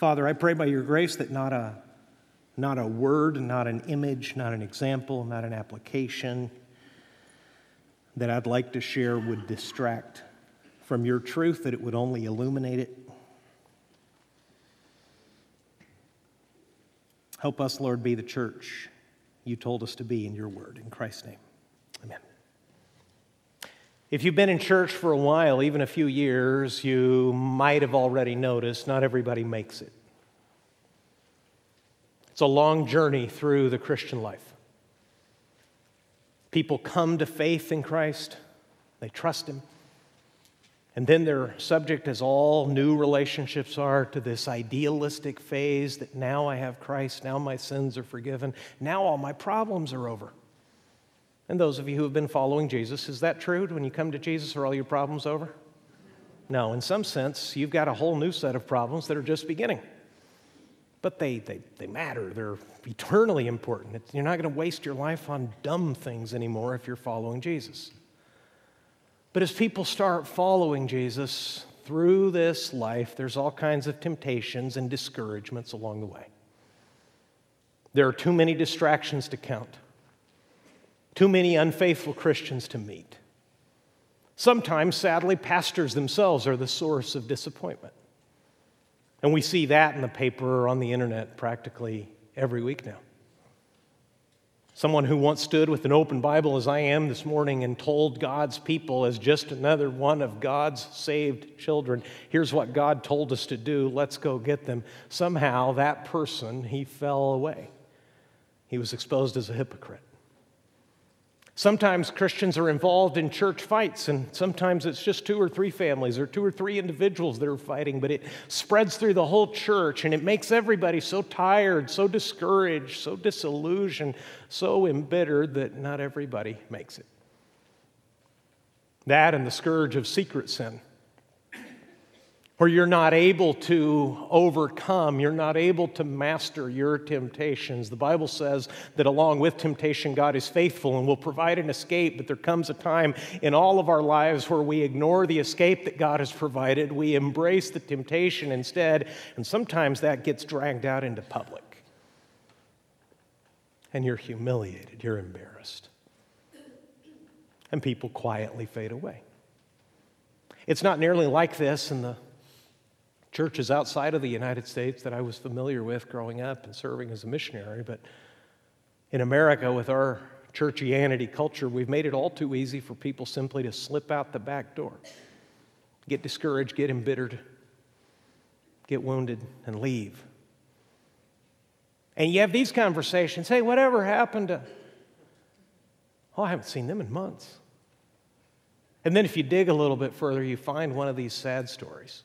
Father, I pray by your grace that not a, not a word, not an image, not an example, not an application that I'd like to share would distract from your truth, that it would only illuminate it. Help us, Lord, be the church you told us to be in your word. In Christ's name, amen. If you've been in church for a while, even a few years, you might have already noticed not everybody makes it. It's a long journey through the Christian life. People come to faith in Christ, they trust Him. And then they're subject, as all new relationships are, to this idealistic phase that now I have Christ, now my sins are forgiven, now all my problems are over. And those of you who have been following Jesus, is that true? When you come to Jesus, are all your problems over? No, in some sense, you've got a whole new set of problems that are just beginning. But they, they, they matter, they're eternally important. It's, you're not going to waste your life on dumb things anymore if you're following Jesus. But as people start following Jesus through this life, there's all kinds of temptations and discouragements along the way. There are too many distractions to count, too many unfaithful Christians to meet. Sometimes, sadly, pastors themselves are the source of disappointment. And we see that in the paper or on the internet practically every week now. Someone who once stood with an open Bible as I am this morning and told God's people as just another one of God's saved children, here's what God told us to do, let's go get them. Somehow that person, he fell away. He was exposed as a hypocrite. Sometimes Christians are involved in church fights, and sometimes it's just two or three families or two or three individuals that are fighting, but it spreads through the whole church and it makes everybody so tired, so discouraged, so disillusioned, so embittered that not everybody makes it. That and the scourge of secret sin where you're not able to overcome, you're not able to master your temptations. The Bible says that along with temptation, God is faithful and will provide an escape, but there comes a time in all of our lives where we ignore the escape that God has provided. We embrace the temptation instead, and sometimes that gets dragged out into public. And you're humiliated, you're embarrassed. And people quietly fade away. It's not nearly like this in the churches outside of the United States that I was familiar with growing up and serving as a missionary. But in America, with our churchianity culture, we've made it all too easy for people simply to slip out the back door, get discouraged, get embittered, get wounded, and leave. And you have these conversations hey, whatever happened to. Oh, I haven't seen them in months. And then if you dig a little bit further, you find one of these sad stories.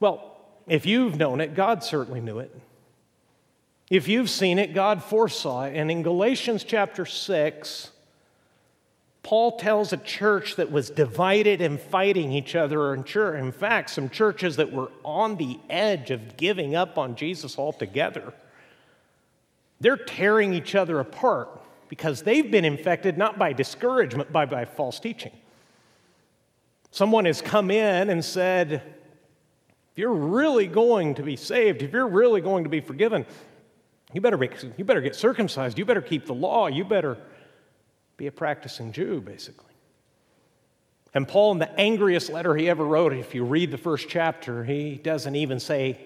Well, if you've known it, God certainly knew it. If you've seen it, God foresaw it. And in Galatians chapter 6, Paul tells a church that was divided and fighting each other. In fact, some churches that were on the edge of giving up on Jesus altogether. They're tearing each other apart because they've been infected not by discouragement, but by false teaching. Someone has come in and said, if you're really going to be saved, if you're really going to be forgiven, you better, be, you better get circumcised. You better keep the law. You better be a practicing Jew, basically. And Paul, in the angriest letter he ever wrote, if you read the first chapter, he doesn't even say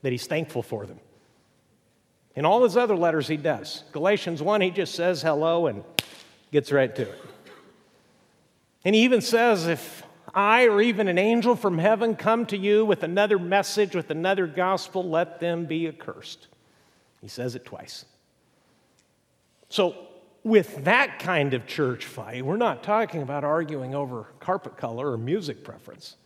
that he's thankful for them. In all his other letters, he does. Galatians 1, he just says hello and gets right to it. And he even says, if I or even an angel from heaven come to you with another message, with another gospel, let them be accursed. He says it twice. So, with that kind of church fight, we're not talking about arguing over carpet color or music preference.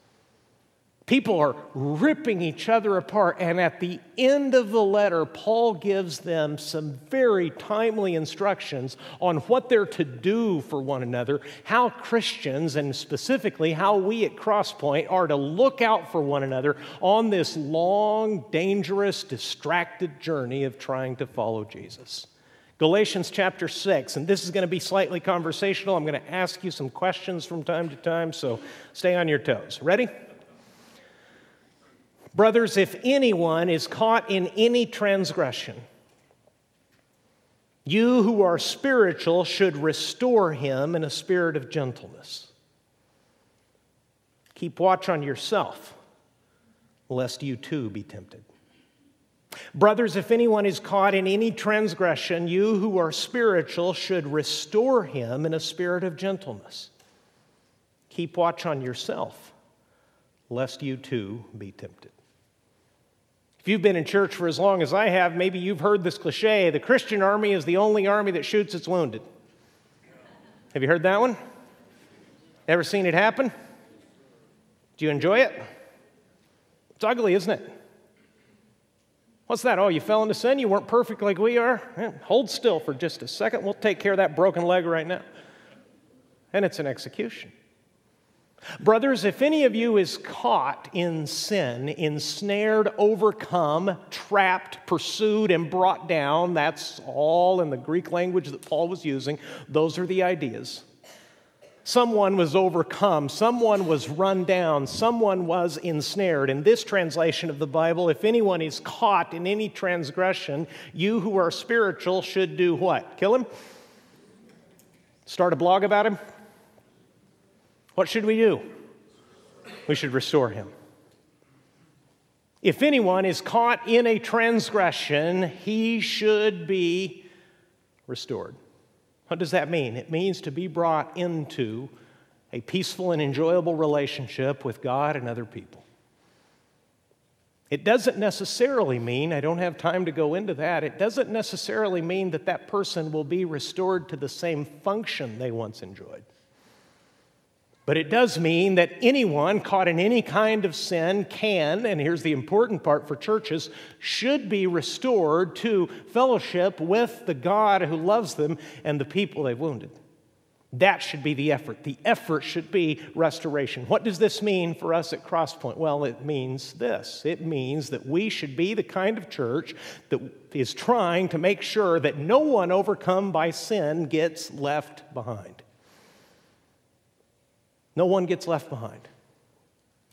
People are ripping each other apart. And at the end of the letter, Paul gives them some very timely instructions on what they're to do for one another, how Christians, and specifically how we at Crosspoint, are to look out for one another on this long, dangerous, distracted journey of trying to follow Jesus. Galatians chapter 6, and this is going to be slightly conversational. I'm going to ask you some questions from time to time, so stay on your toes. Ready? Brothers, if anyone is caught in any transgression, you who are spiritual should restore him in a spirit of gentleness. Keep watch on yourself, lest you too be tempted. Brothers, if anyone is caught in any transgression, you who are spiritual should restore him in a spirit of gentleness. Keep watch on yourself, lest you too be tempted. If you've been in church for as long as I have, maybe you've heard this cliche the Christian army is the only army that shoots its wounded. Have you heard that one? Ever seen it happen? Do you enjoy it? It's ugly, isn't it? What's that? Oh, you fell into sin? You weren't perfect like we are? hold still for just a second. We'll take care of that broken leg right now. And it's an execution. Brothers, if any of you is caught in sin, ensnared, overcome, trapped, pursued, and brought down, that's all in the Greek language that Paul was using. Those are the ideas. Someone was overcome, someone was run down, someone was ensnared. In this translation of the Bible, if anyone is caught in any transgression, you who are spiritual should do what? Kill him? Start a blog about him? What should we do? We should restore him. If anyone is caught in a transgression, he should be restored. What does that mean? It means to be brought into a peaceful and enjoyable relationship with God and other people. It doesn't necessarily mean, I don't have time to go into that, it doesn't necessarily mean that that person will be restored to the same function they once enjoyed. But it does mean that anyone caught in any kind of sin can, and here's the important part for churches, should be restored to fellowship with the God who loves them and the people they've wounded. That should be the effort. The effort should be restoration. What does this mean for us at Crosspoint? Well, it means this it means that we should be the kind of church that is trying to make sure that no one overcome by sin gets left behind. No one gets left behind.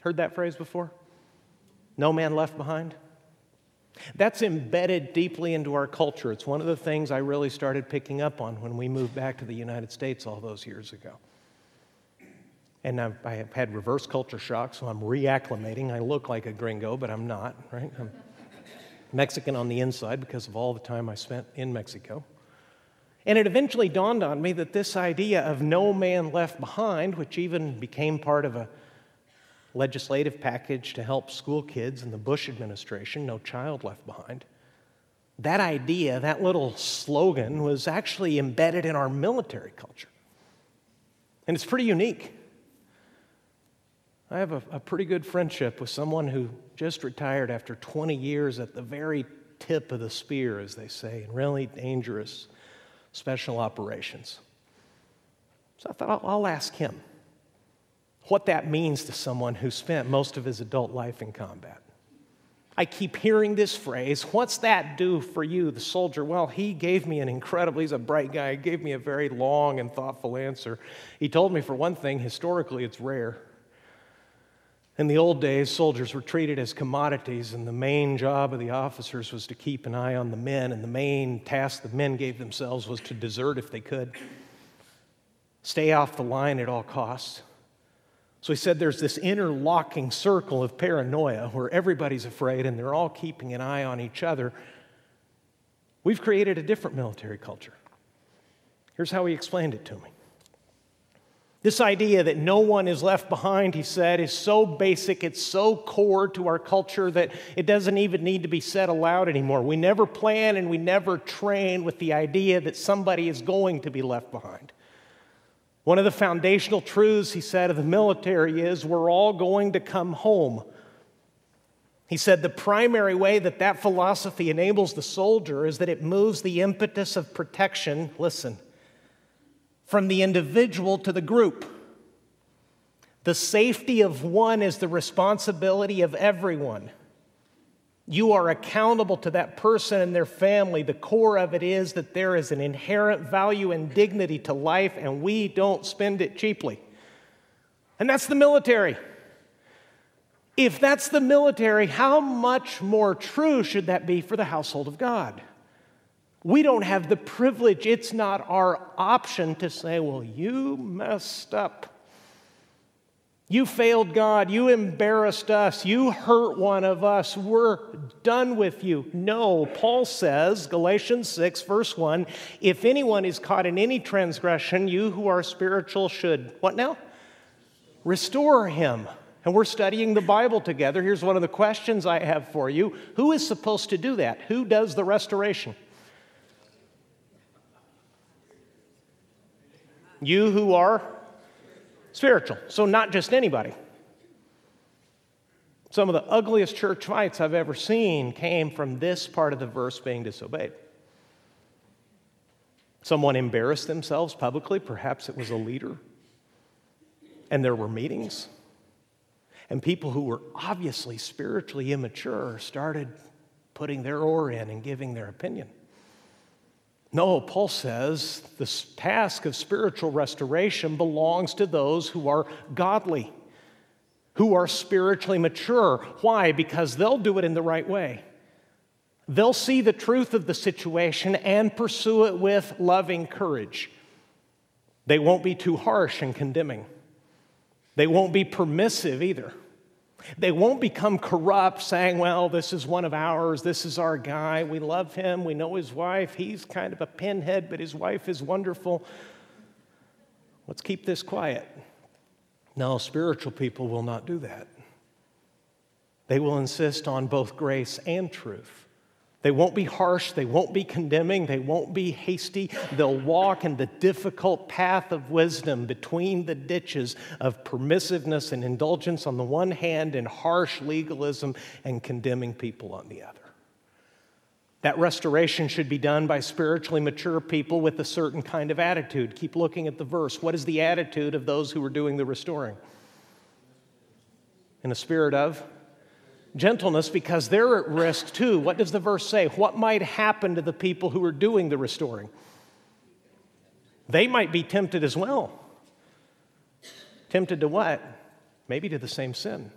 Heard that phrase before? No man left behind? That's embedded deeply into our culture. It's one of the things I really started picking up on when we moved back to the United States all those years ago. And I've, I have had reverse culture shock, so I'm reacclimating. I look like a gringo, but I'm not, right? I'm Mexican on the inside because of all the time I spent in Mexico. And it eventually dawned on me that this idea of no man left behind, which even became part of a legislative package to help school kids in the Bush administration, no child left behind, that idea, that little slogan, was actually embedded in our military culture. And it's pretty unique. I have a, a, pretty good friendship with someone who just retired after 20 years at the very tip of the spear, as they say, and really dangerous special operations. So I thought I'll, I'll ask him what that means to someone who spent most of his adult life in combat. I keep hearing this phrase, what's that do for you, the soldier? Well, he gave me an incredible, he's a bright guy, he gave me a very long and thoughtful answer. He told me, for one thing, historically it's rare. In the old days, soldiers were treated as commodities, and the main job of the officers was to keep an eye on the men, and the main task the men gave themselves was to desert if they could, stay off the line at all costs. So he said there's this interlocking circle of paranoia where everybody's afraid and they're all keeping an eye on each other. We've created a different military culture. Here's how he explained it to me. This idea that no one is left behind, he said, is so basic, it's so core to our culture that it doesn't even need to be said aloud anymore. We never plan and we never train with the idea that somebody is going to be left behind. One of the foundational truths, he said, of the military is we're all going to come home. He said the primary way that that philosophy enables the soldier is that it moves the impetus of protection, listen, from the individual to the group. The safety of one is the responsibility of everyone. You are accountable to that person and their family. The core of it is that there is an inherent value and dignity to life, and we don't spend it cheaply. And that's the military. If that's the military, how much more true should that be for the household of God? We don't have the privilege, it's not our option to say, well, you messed up. You failed God. You embarrassed us. You hurt one of us. We're done with you. No, Paul says, Galatians 6, verse 1 if anyone is caught in any transgression, you who are spiritual should, what now? Restore him. And we're studying the Bible together. Here's one of the questions I have for you Who is supposed to do that? Who does the restoration? You who are spiritual. So, not just anybody. Some of the ugliest church fights I've ever seen came from this part of the verse being disobeyed. Someone embarrassed themselves publicly, perhaps it was a leader, and there were meetings. And people who were obviously spiritually immature started putting their oar in and giving their opinion. No, Paul says the task of spiritual restoration belongs to those who are godly, who are spiritually mature. Why? Because they'll do it in the right way. They'll see the truth of the situation and pursue it with loving courage. They won't be too harsh and condemning. They won't be permissive either. They won't become corrupt saying, well, this is one of ours, this is our guy, we love him, we know his wife, he's kind of a pinhead, but his wife is wonderful. Let's keep this quiet. No, spiritual people will not do that. They will insist on both grace and truth. They won't be harsh, they won't be condemning, they won't be hasty. They'll walk in the difficult path of wisdom between the ditches of permissiveness and indulgence on the one hand and harsh legalism and condemning people on the other. That restoration should be done by spiritually mature people with a certain kind of attitude. Keep looking at the verse. What is the attitude of those who are doing the restoring? In a spirit of gentleness because they're at risk too. What does the verse say? What might happen to the people who are doing the restoring? They might be tempted as well. Tempted to what? Maybe to the same sin.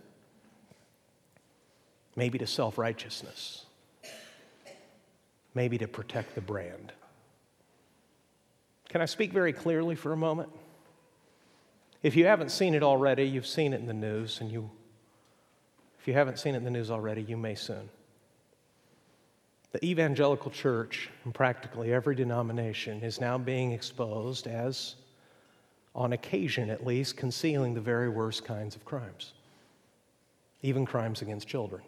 Maybe to self righteousness. Maybe to protect the brand. Can I speak very clearly for a moment? If you haven't seen it already, you've seen it in the news and you you haven't seen it in the news already, you may soon. The evangelical church, in practically every denomination, is now being exposed as, on occasion at least, concealing the very worst kinds of crimes, even crimes against children.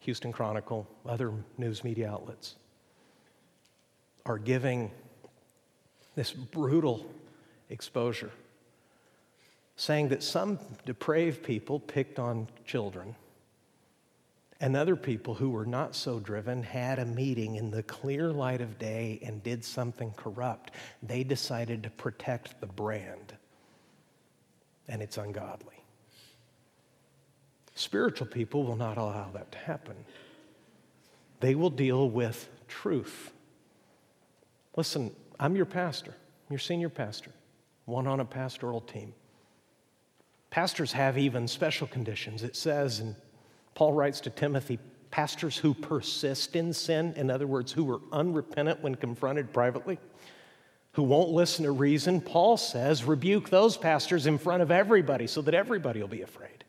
Houston Chronicle, other news media outlets are giving this brutal exposure saying that some depraved people picked on children, and other people who were not so driven had a meeting in the clear light of day and did something corrupt. They decided to protect the brand, and it's ungodly. Spiritual people will not allow that to happen. They will deal with truth. Listen, I'm your pastor, your senior pastor, one on a pastoral team. Pastors have even special conditions. It says, and Paul writes to Timothy, pastors who persist in sin, in other words, who are unrepentant when confronted privately, who won't listen to reason, Paul says, rebuke those pastors in front of everybody so that everybody will be afraid.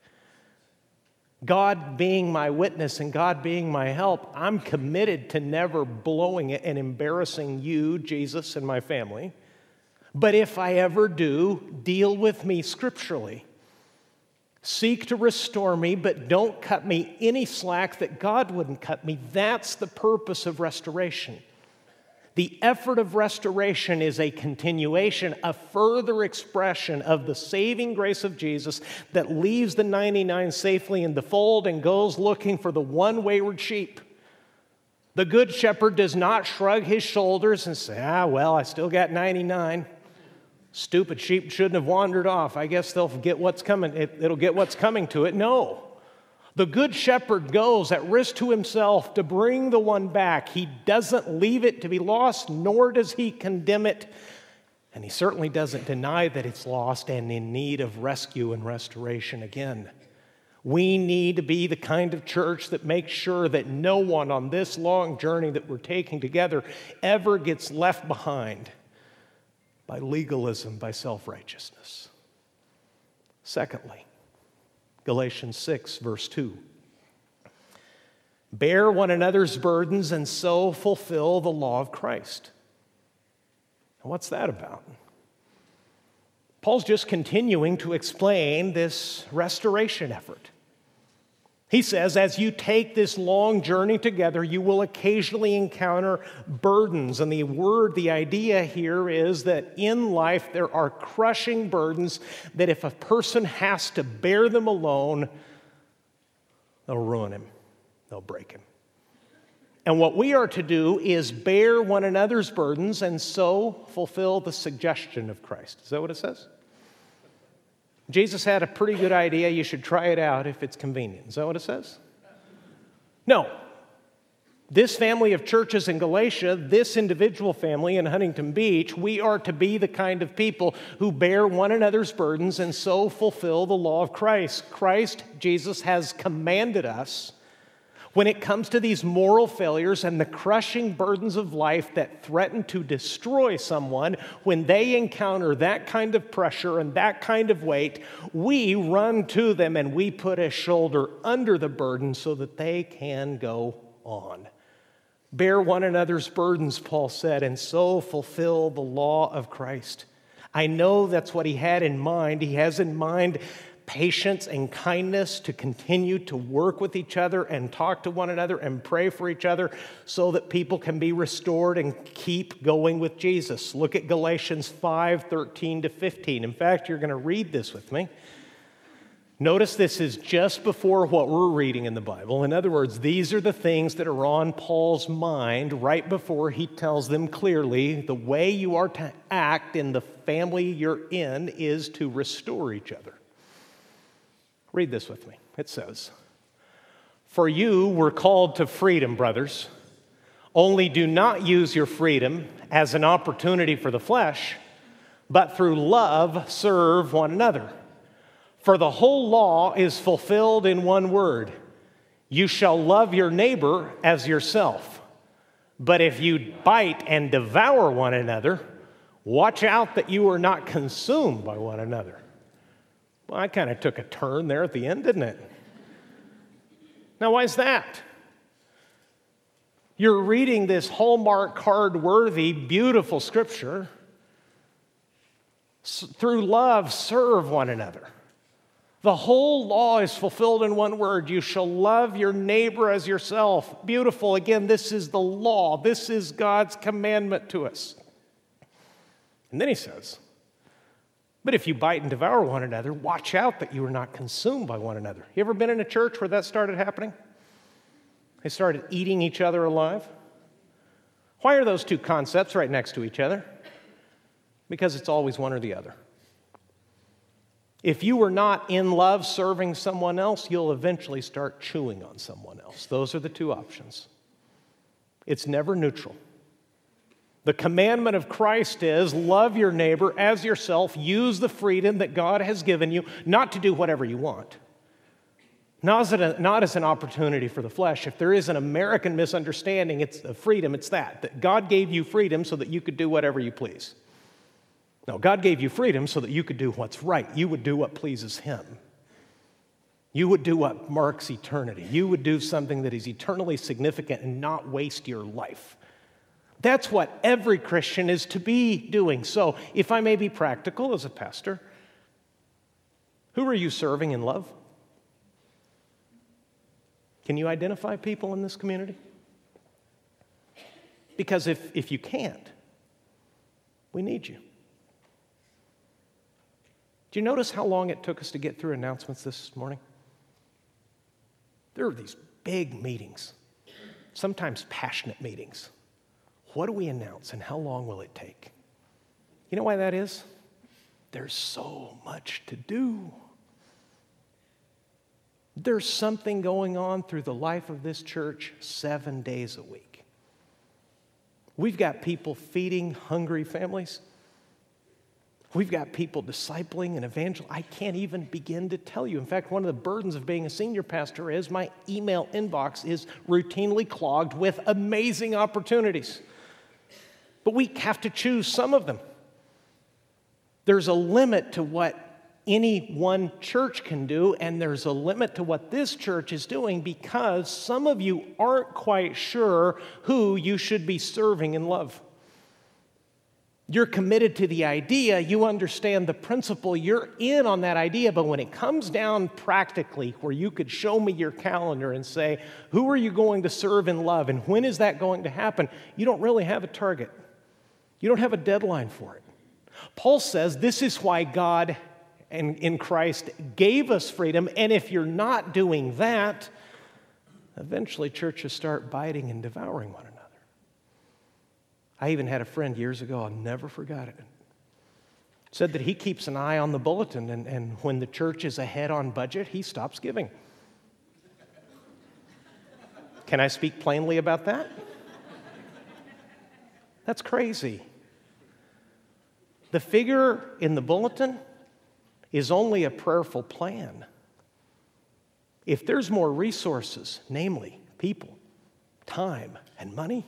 God being my witness and God being my help, I'm committed to never blowing it and embarrassing you, Jesus, and my family. But if I ever do, deal with me scripturally. Seek to restore me, but don't cut me any slack that God wouldn't cut me. That's the purpose of restoration. The effort of restoration is a continuation, a further expression of the saving grace of Jesus that leaves the 99 safely in the fold and goes looking for the one wayward sheep. The good shepherd does not shrug his shoulders and say, Ah, well, I still got 99. Stupid sheep shouldn't have wandered off. I guess they'll get what's coming. It, it'll get what's coming to it. No. The good shepherd goes at risk to himself to bring the one back. He doesn't leave it to be lost, nor does he condemn it. And he certainly doesn't deny that it's lost and in need of rescue and restoration again. We need to be the kind of church that makes sure that no one on this long journey that we're taking together ever gets left behind by legalism, by self righteousness. Secondly, Galatians 6, verse 2. Bear one another's burdens and so fulfill the law of Christ. what's that about? Paul's just continuing to explain this restoration effort. He says, as you take this long journey together, you will occasionally encounter burdens. And the word, the idea here is that in life there are crushing burdens that if a person has to bear them alone, they'll ruin him, they'll break him. And what we are to do is bear one another's burdens and so fulfill the suggestion of Christ. Is that what it says? Jesus had a pretty good idea. You should try it out if it's convenient. Is that what it says? No. This family of churches in Galatia, this individual family in Huntington Beach, we are to be the kind of people who bear one another's burdens and so fulfill the law of Christ. Christ, Jesus, has commanded us when it comes to these moral failures and the crushing burdens of life that threaten to destroy someone, when they encounter that kind of pressure and that kind of weight, we run to them and we put a shoulder under the burden so that they can go on. Bear one another's burdens, Paul said, and so fulfill the law of Christ. I know that's what he had in mind. He has in mind patience and kindness to continue to work with each other and talk to one another and pray for each other so that people can be restored and keep going with Jesus. Look at Galatians 5 13 to 15. In fact, you're going to read this with me. Notice this is just before what we're reading in the Bible. In other words, these are the things that are on Paul's mind right before he tells them clearly the way you are to act in the family you're in is to restore each other. Read this with me. It says, For you were called to freedom, brothers. Only do not use your freedom as an opportunity for the flesh, but through love serve one another. For the whole law is fulfilled in one word you shall love your neighbor as yourself. But if you bite and devour one another, watch out that you are not consumed by one another. Well, I kind of took a turn there at the end, didn't it? Now, why is that? You're reading this Hallmark card worthy, beautiful scripture. through love, serve one another. The whole law is fulfilled in one word you shall love your neighbor as yourself. Beautiful. Again, this is the law, this is God's commandment to us. And then he says, but if you bite and devour one another, watch out that you are not consumed by one another. You ever been in a church where that started happening? They started eating each other alive. Why are those two concepts right next to each other? Because it's always one or the other. If you are not in love serving someone else, you'll eventually start chewing on someone else. Those are the two options. It's never neutral. The commandment of Christ is love your neighbor as yourself. Use the freedom that God has given you, not to do whatever you want. Not as, a, not as an opportunity for the flesh. If there is an American misunderstanding it's of freedom, it's that, that God gave you freedom so that you could do whatever you please. No, God gave you freedom so that you could do what's right. You would do what pleases Him. You would do what marks eternity. You would do something that is eternally significant and not waste your life. That's what every Christian is to be doing. So, if I may be practical as a pastor, who are you serving in love? Can you identify people in this community? Because if, if you can't, we need you. Do you notice how long it took us to get through announcements this morning? There are these big meetings, sometimes passionate meetings. What do we announce and how long will it take? You know why that is? There's so much to do. There's something going on through the life of this church seven days a week. We've got people feeding hungry families. We've got people discipling and evangelizing. I can't even begin to tell you. In fact, one of the burdens of being a senior pastor is my email inbox is routinely clogged with amazing opportunities. But we have to choose some of them. There's a limit to what any one church can do, and there's a limit to what this church is doing because some of you aren't quite sure who you should be serving in love. You're committed to the idea, you understand the principle, you're in on that idea, but when it comes down practically, where you could show me your calendar and say, Who are you going to serve in love and when is that going to happen? You don't really have a target, you don't have a deadline for it. Paul says this is why God and in Christ gave us freedom, and if you're not doing that, eventually churches start biting and devouring one another. I even had a friend years ago, I'll never forget it. Said that he keeps an eye on the bulletin, and, and when the church is ahead on budget, he stops giving. Can I speak plainly about that? That's crazy. The figure in the bulletin is only a prayerful plan. If there's more resources, namely people, time, and money,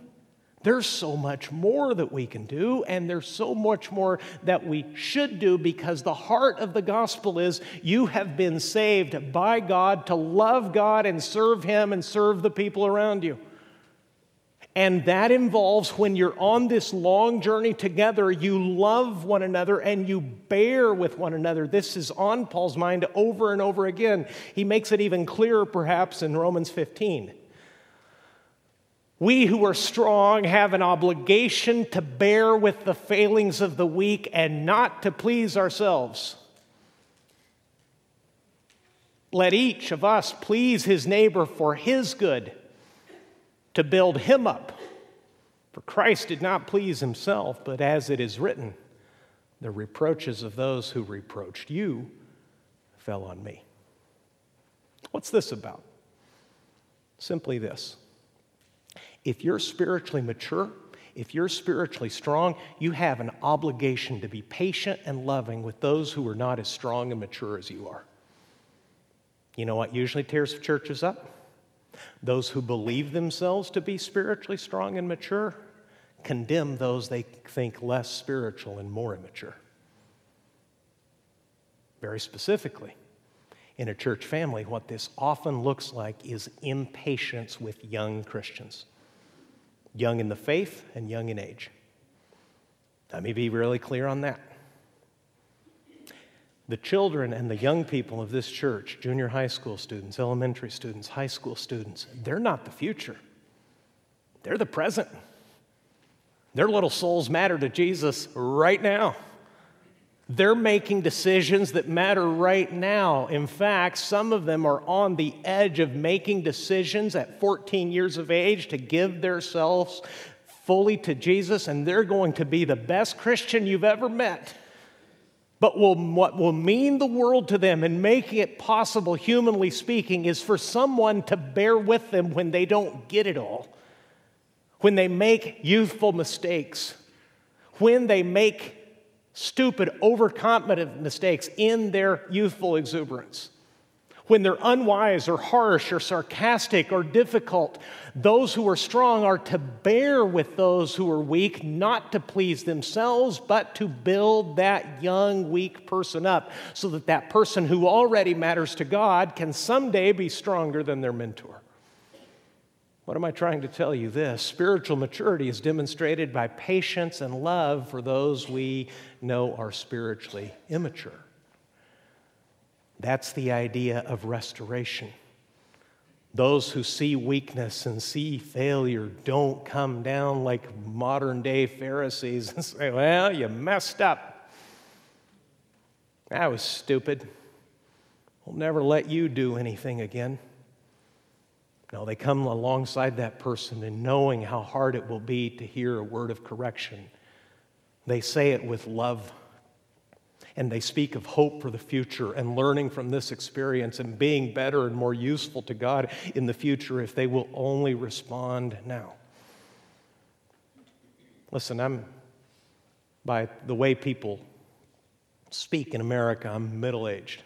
there's so much more that we can do, and there's so much more that we should do because the heart of the gospel is you have been saved by God to love God and serve Him and serve the people around you. And that involves when you're on this long journey together, you love one another and you bear with one another. This is on Paul's mind over and over again. He makes it even clearer, perhaps, in Romans 15. We who are strong have an obligation to bear with the failings of the weak and not to please ourselves. Let each of us please his neighbor for his good, to build him up. For Christ did not please himself, but as it is written, the reproaches of those who reproached you fell on me. What's this about? Simply this if you're spiritually mature, if you're spiritually strong, you have an obligation to be patient and loving with those who are not as strong and mature as you are. You know what usually tears churches up? Those who believe themselves to be spiritually strong and mature condemn those they think less spiritual and more immature. Very specifically, in a church family, what this often looks like is impatience with young Christians young in the faith and young in age. Let me be really clear on that. The children and the young people of this church, junior high school students, elementary students, high school students, they're not the future. They're the present. Their little souls matter to Jesus right now. They're making decisions that matter right now. In fact, some of them are on the edge of making decisions at 14 years of age to give themselves fully to Jesus, and they're going to be the best Christian you've ever met. But will, what will mean the world to them and making it possible, humanly speaking, is for someone to bear with them when they don't get it all, when they make youthful mistakes, when they make stupid, overconfident mistakes in their youthful exuberance. When they're unwise or harsh or sarcastic or difficult, those who are strong are to bear with those who are weak, not to please themselves, but to build that young, weak person up so that that person who already matters to God can someday be stronger than their mentor. What am I trying to tell you? This spiritual maturity is demonstrated by patience and love for those we know are spiritually immature. That's the idea of restoration. Those who see weakness and see failure don't come down like modern day Pharisees and say, Well, you messed up. That was stupid. We'll never let you do anything again. No, they come alongside that person and knowing how hard it will be to hear a word of correction. They say it with love. And they speak of hope for the future and learning from this experience and being better and more useful to God in the future if they will only respond now. Listen, I'm, by the way people speak in America, I'm middle aged.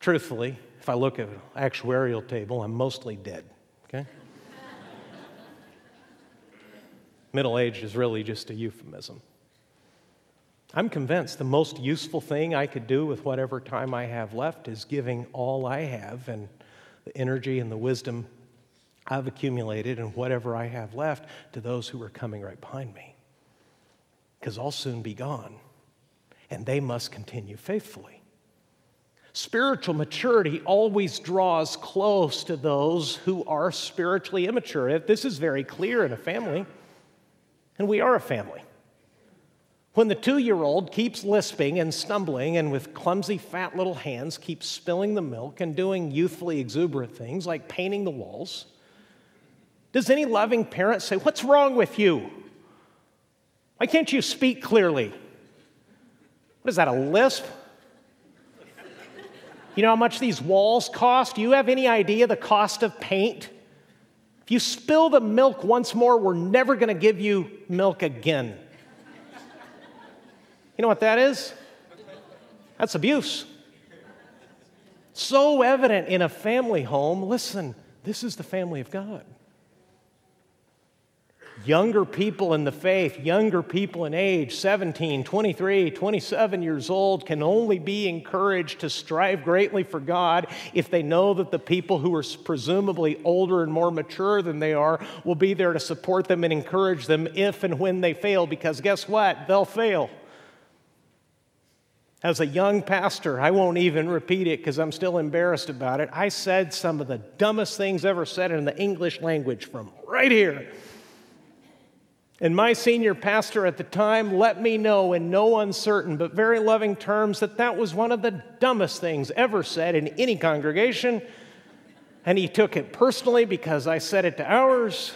Truthfully, if I look at an actuarial table, I'm mostly dead, okay? middle aged is really just a euphemism. I'm convinced the most useful thing I could do with whatever time I have left is giving all I have and the energy and the wisdom I've accumulated and whatever I have left to those who are coming right behind me. Because I'll soon be gone, and they must continue faithfully. Spiritual maturity always draws close to those who are spiritually immature. This is very clear in a family, and we are a family. When the two year old keeps lisping and stumbling and with clumsy, fat little hands keeps spilling the milk and doing youthfully exuberant things like painting the walls, does any loving parent say, What's wrong with you? Why can't you speak clearly? What is that, a lisp? You know how much these walls cost? Do you have any idea the cost of paint? If you spill the milk once more, we're never going to give you milk again. You know what that is? That's abuse. So evident in a family home. Listen, this is the family of God. Younger people in the faith, younger people in age, 17, 23, 27 years old, can only be encouraged to strive greatly for God if they know that the people who are presumably older and more mature than they are will be there to support them and encourage them if and when they fail, because guess what? They'll fail. As a young pastor, I won't even repeat it because I'm still embarrassed about it. I said some of the dumbest things ever said in the English language from right here. And my senior pastor at the time let me know in no uncertain but very loving terms that that was one of the dumbest things ever said in any congregation. And he took it personally because I said it to ours.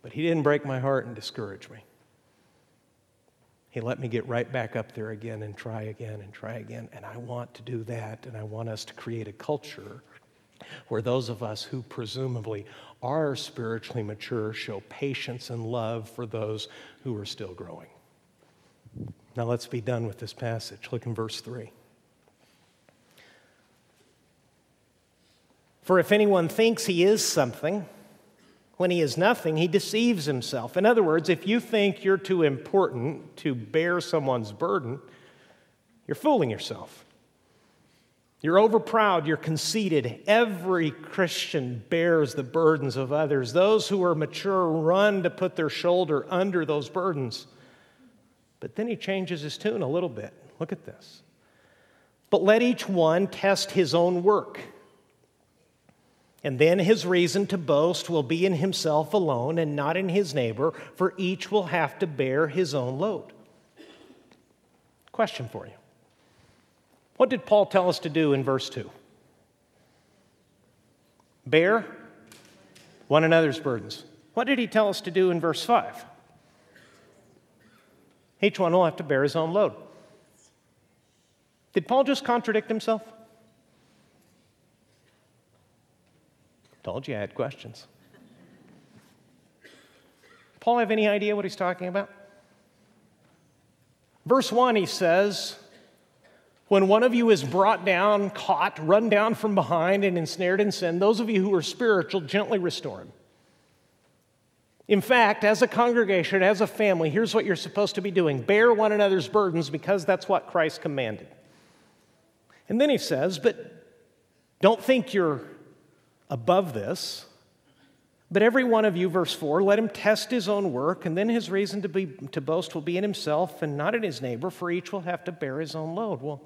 But he didn't break my heart and discourage me. He let me get right back up there again and try again and try again. And I want to do that, and I want us to create a culture where those of us who presumably are spiritually mature show patience and love for those who are still growing. Now let's be done with this passage. Look in verse 3. For if anyone thinks he is something, when he is nothing, he deceives himself. In other words, if you think you're too important to bear someone's burden, you're fooling yourself. You're overproud, you're conceited. Every Christian bears the burdens of others. Those who are mature run to put their shoulder under those burdens. But then he changes his tune a little bit. Look at this. But let each one test his own work and then his reason to boast will be in himself alone and not in his neighbor, for each will have to bear his own load. Question for you What did Paul tell us to do in verse 2? Bear one another's burdens. What did he tell us to do in verse 5? Each one will have to bear his own load. Did Paul just contradict himself? Told you I had questions. Paul have any idea what he's talking about? Verse 1, he says, When one of you is brought down, caught, run down from behind, and ensnared in sin, those of you who are spiritual, gently restore him. In fact, as a congregation, as a family, here's what you're supposed to be doing bear one another's burdens because that's what Christ commanded. And then he says, But don't think you're above this. But every one of you, verse 4, let him test his own work, and then his reason to, be, to boast will be in himself and not in his neighbor, for each will have to bear his own load. Well,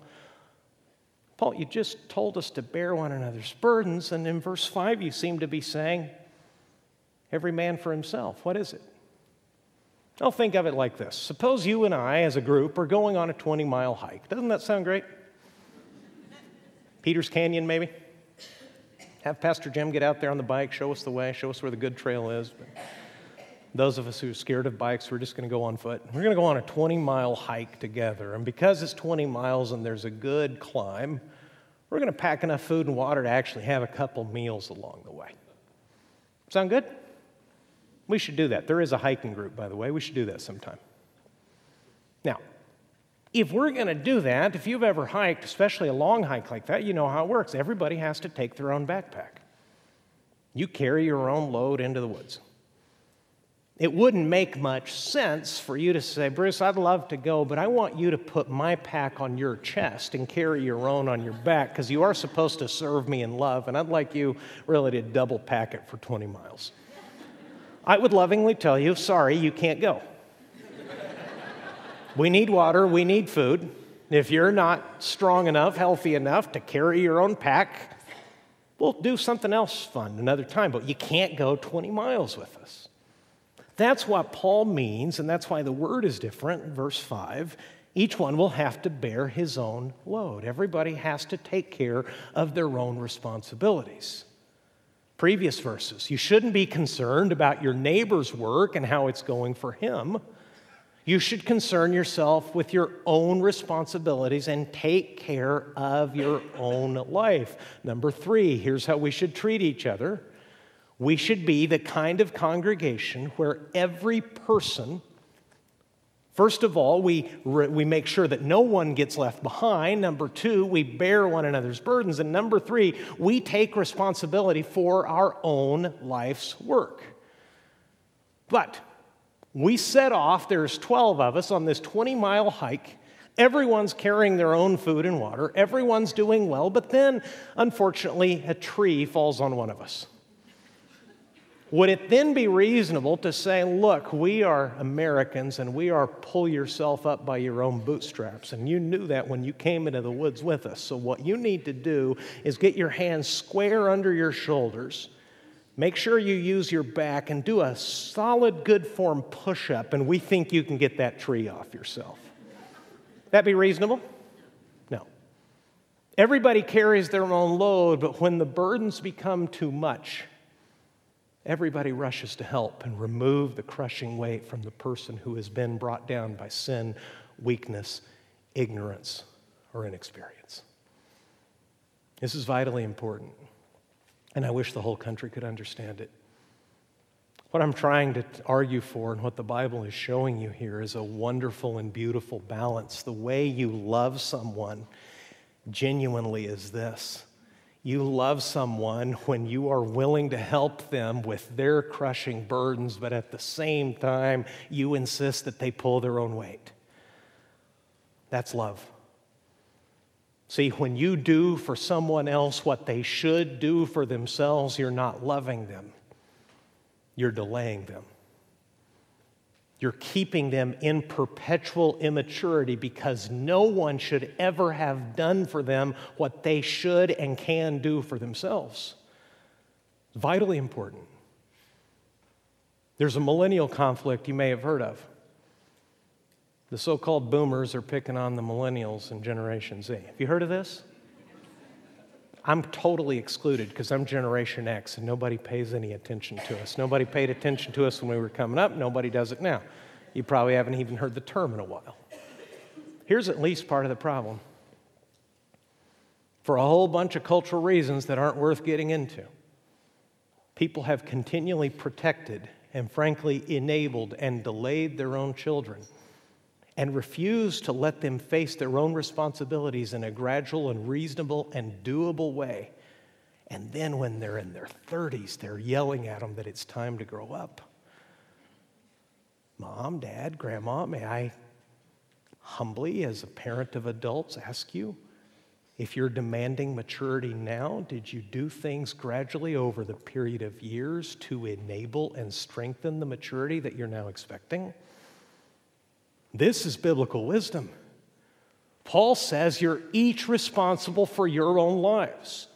Paul, you just told us to bear one another's burdens, and in verse 5, you seem to be saying, every man for himself. What is it? I'll think of it like this Suppose you and I, as a group, are going on a 20 mile hike. Doesn't that sound great? Peters Canyon, maybe? Have Pastor Jim get out there on the bike, show us the way, show us where the good trail is. But those of us who are scared of bikes, we're just going to go on foot. We're going to go on a 20 mile hike together. And because it's 20 miles and there's a good climb, we're going to pack enough food and water to actually have a couple meals along the way. Sound good? We should do that. There is a hiking group, by the way. We should do that sometime. Now, if we're going to do that, if you've ever hiked, especially a long hike like that, you know how it works. Everybody has to take their own backpack. You carry your own load into the woods. It wouldn't make much sense for you to say, Bruce, I'd love to go, but I want you to put my pack on your chest and carry your own on your back because you are supposed to serve me in love, and I'd like you really to double pack it for 20 miles. I would lovingly tell you, sorry, you can't go. We need water, we need food. If you're not strong enough, healthy enough to carry your own pack, we'll do something else fun another time, but you can't go 20 miles with us. That's what Paul means, and that's why the word is different. Verse 5 each one will have to bear his own load. Everybody has to take care of their own responsibilities. Previous verses you shouldn't be concerned about your neighbor's work and how it's going for him. You should concern yourself with your own responsibilities and take care of your own life. Number three, here's how we should treat each other we should be the kind of congregation where every person, first of all, we, we make sure that no one gets left behind. Number two, we bear one another's burdens. And number three, we take responsibility for our own life's work. But we set off, there's 12 of us on this 20 mile hike. Everyone's carrying their own food and water. Everyone's doing well. But then, unfortunately, a tree falls on one of us. Would it then be reasonable to say, look, we are Americans and we are pull yourself up by your own bootstraps? And you knew that when you came into the woods with us. So, what you need to do is get your hands square under your shoulders. Make sure you use your back and do a solid, good form push up, and we think you can get that tree off yourself. That be reasonable? No. Everybody carries their own load, but when the burdens become too much, Everybody rushes to help and remove the crushing weight from the person who has been brought down by sin, weakness, ignorance, or inexperience. This is vitally important, and I wish the whole country could understand it. What I'm trying to argue for and what the Bible is showing you here is a wonderful and beautiful balance. The way you love someone genuinely is this you love someone when you are willing to help them with their crushing burdens, but at the same time, you insist that they pull their own weight. That's love. See, when you do for someone else what they should do for themselves, you're not loving them, you're delaying them. You're keeping them in perpetual immaturity because no one should ever have done for them what they should and can do for themselves. Vitally important. There's a millennial conflict you may have heard of. The so called boomers are picking on the millennials and Generation Z. Have you heard of this? I'm totally excluded because I'm Generation X and nobody pays any attention to us. Nobody paid attention to us when we were coming up, nobody does it now. You probably haven't even heard the term in a while. Here's at least part of the problem for a whole bunch of cultural reasons that aren't worth getting into. People have continually protected and frankly enabled and delayed their own children and refuse to let them face their own responsibilities in a gradual and reasonable and doable way. And then when they're in their 30s, they're yelling at them that it's time to grow up. Mom, Dad, Grandma, may I humbly, as a parent of adults, ask you if you're demanding maturity now, did you do things gradually over the period of years to enable and strengthen the maturity that you're now expecting? This is biblical wisdom. Paul says you're each responsible for your own lives.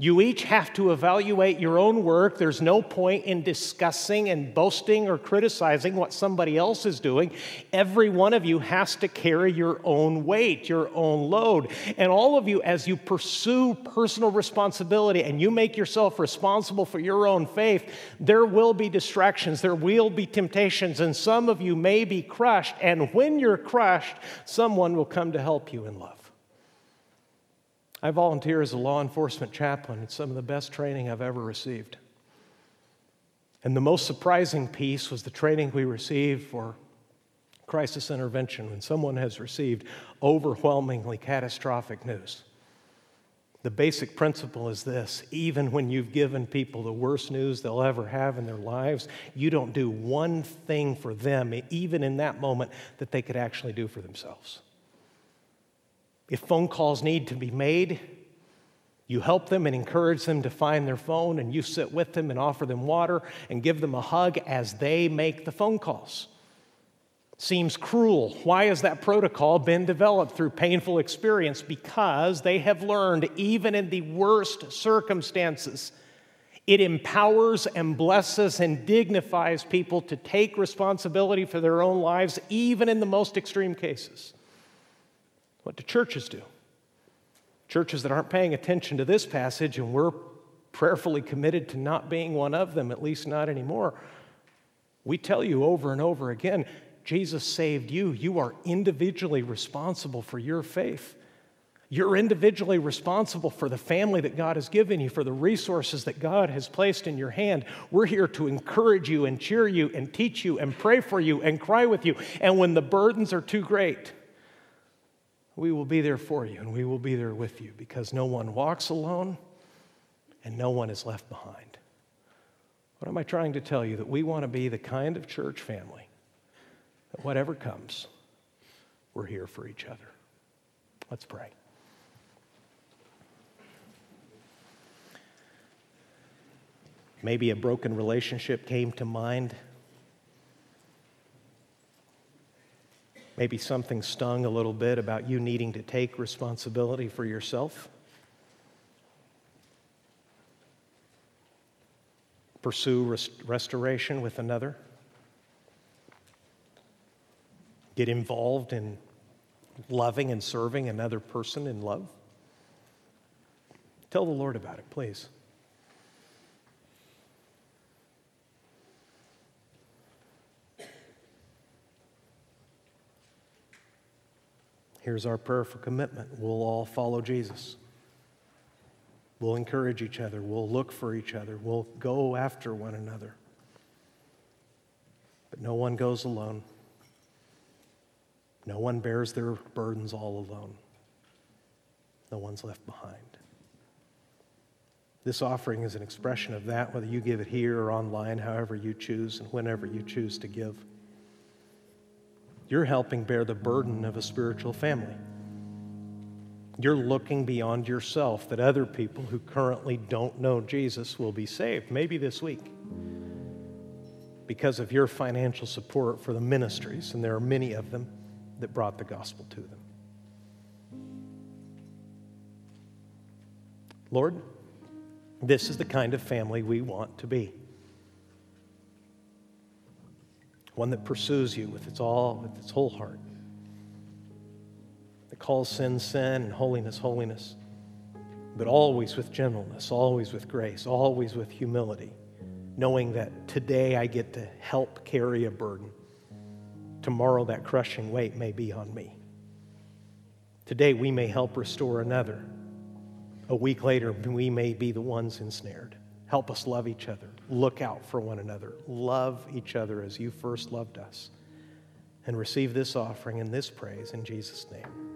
You each have to evaluate your own work. There's no point in discussing and boasting or criticizing what somebody else is doing. Every one of you has to carry your own weight, your own load. And all of you, as you pursue personal responsibility and you make yourself responsible for your own faith, there will be distractions, there will be temptations, and some of you may be crushed. And when you're crushed, someone will come to help you in love. I volunteer as a law enforcement chaplain. It's some of the best training I've ever received. And the most surprising piece was the training we received for crisis intervention when someone has received overwhelmingly catastrophic news. The basic principle is this even when you've given people the worst news they'll ever have in their lives, you don't do one thing for them, even in that moment, that they could actually do for themselves. If phone calls need to be made, you help them and encourage them to find their phone, and you sit with them and offer them water and give them a hug as they make the phone calls seems cruel. Why has that protocol been developed through painful experience? Because they have learned, even in the worst circumstances, it empowers and blesses and dignifies people to take responsibility for their own lives, even in the most extreme cases. What do churches do? Churches that aren't paying attention to this passage, and we're prayerfully committed to not being one of them, at least not anymore. We tell you over and over again Jesus saved you, you are individually responsible for your faith. You're individually responsible for the family that God has given you, for the resources that God has placed in your hand. We're here to encourage you and cheer you and teach you and pray for you and cry with you. And when the burdens are too great, we will be there for you and we will be there with you because no one walks alone and no one is left behind. What am I trying to tell you? That we want to be the kind of church family that whatever comes, we're here for each other. Let's pray. Maybe a broken relationship came to mind. Maybe something stung a little bit about you needing to take responsibility for yourself. Pursue rest- restoration with another. get involved in loving and serving another person in love? Tell the Lord about it, please. Here's our prayer for commitment. We'll all follow Jesus. We'll encourage each other. We'll look for each other. We'll go after one another. But no one goes alone. No one bears their burdens all alone. No one's left behind. This offering is an expression of that, whether you give it here or online, however you choose and whenever you choose to give. You're helping bear the burden of a spiritual family. You're looking beyond yourself that other people who currently don't know Jesus will be saved, maybe this week, because of your financial support for the ministries, and there are many of them that brought the gospel to them. Lord, this is the kind of family we want to be. One that pursues you with its all, with its whole heart. That calls sin, sin, and holiness, holiness. But always with gentleness, always with grace, always with humility, knowing that today I get to help carry a burden Tomorrow, that crushing weight may be on me. Today, we may help restore another. A week later, we may be the ones ensnared. Help us love each other. Look out for one another. Love each other as you first loved us. And receive this offering and this praise in Jesus' name.